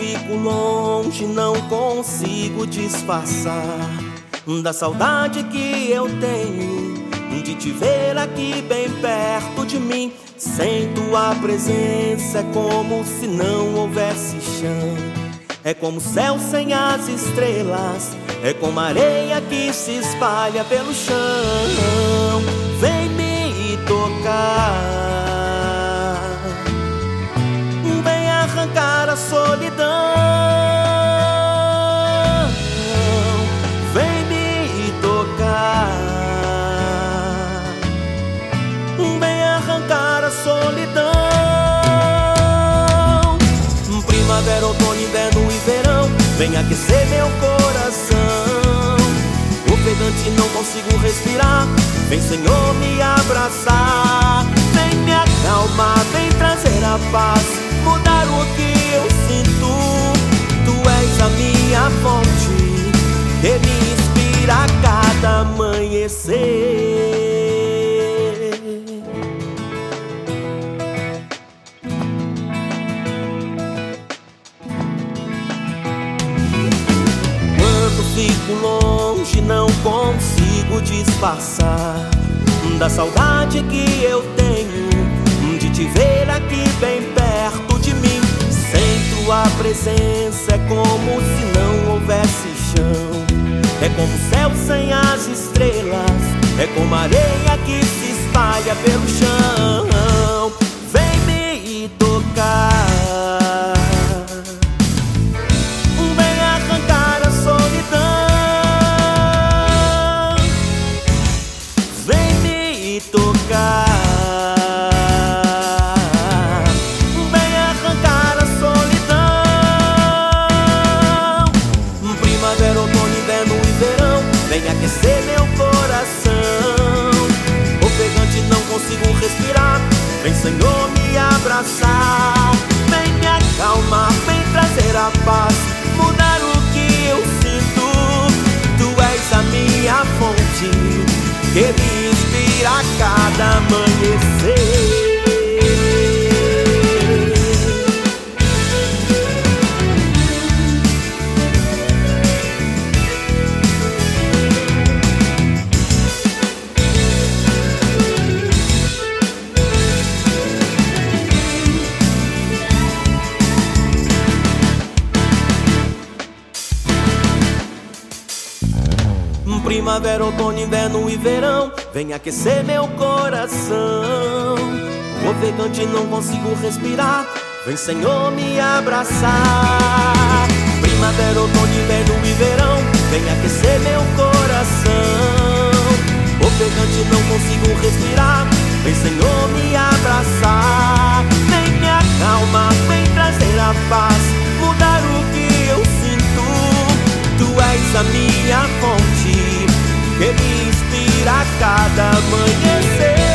fico longe, não consigo disfarçar da saudade que eu tenho de te ver aqui bem perto de mim. Sem tua presença é como se não houvesse chão. É como céu sem as estrelas, é como areia que se espalha pelo chão. Vem me tocar. Vem aquecer meu coração. Ofegante, não consigo respirar. Vem, Senhor, me abraçar. Vem me acalmar, vem trazer a paz. Mudar o que eu sinto. Tu és a minha fonte. Que me inspira a cada amanhecer fico longe, não consigo disfarçar da saudade que eu tenho de te ver aqui bem perto de mim. Sem tua presença é como se não houvesse chão. É como o céu sem as estrelas, é como areia que se espalha pelo chão. Abraçar. Vem me acalmar, vem trazer a paz. Mudar o que eu sinto. Tu és a minha fonte que inspira a cada Primavera, outono, inverno e verão. Vem aquecer meu coração. Ofegante, não consigo respirar. Vem, Senhor, me abraçar. Primavera, outono, inverno e verão. Vem aquecer meu coração. Ofegante, não consigo respirar. Vem, Senhor, me abraçar. Vem me acalmar, vem trazer a paz. Mudar o que eu sinto. Tu és a minha fonte que me inspira cada amanhecer.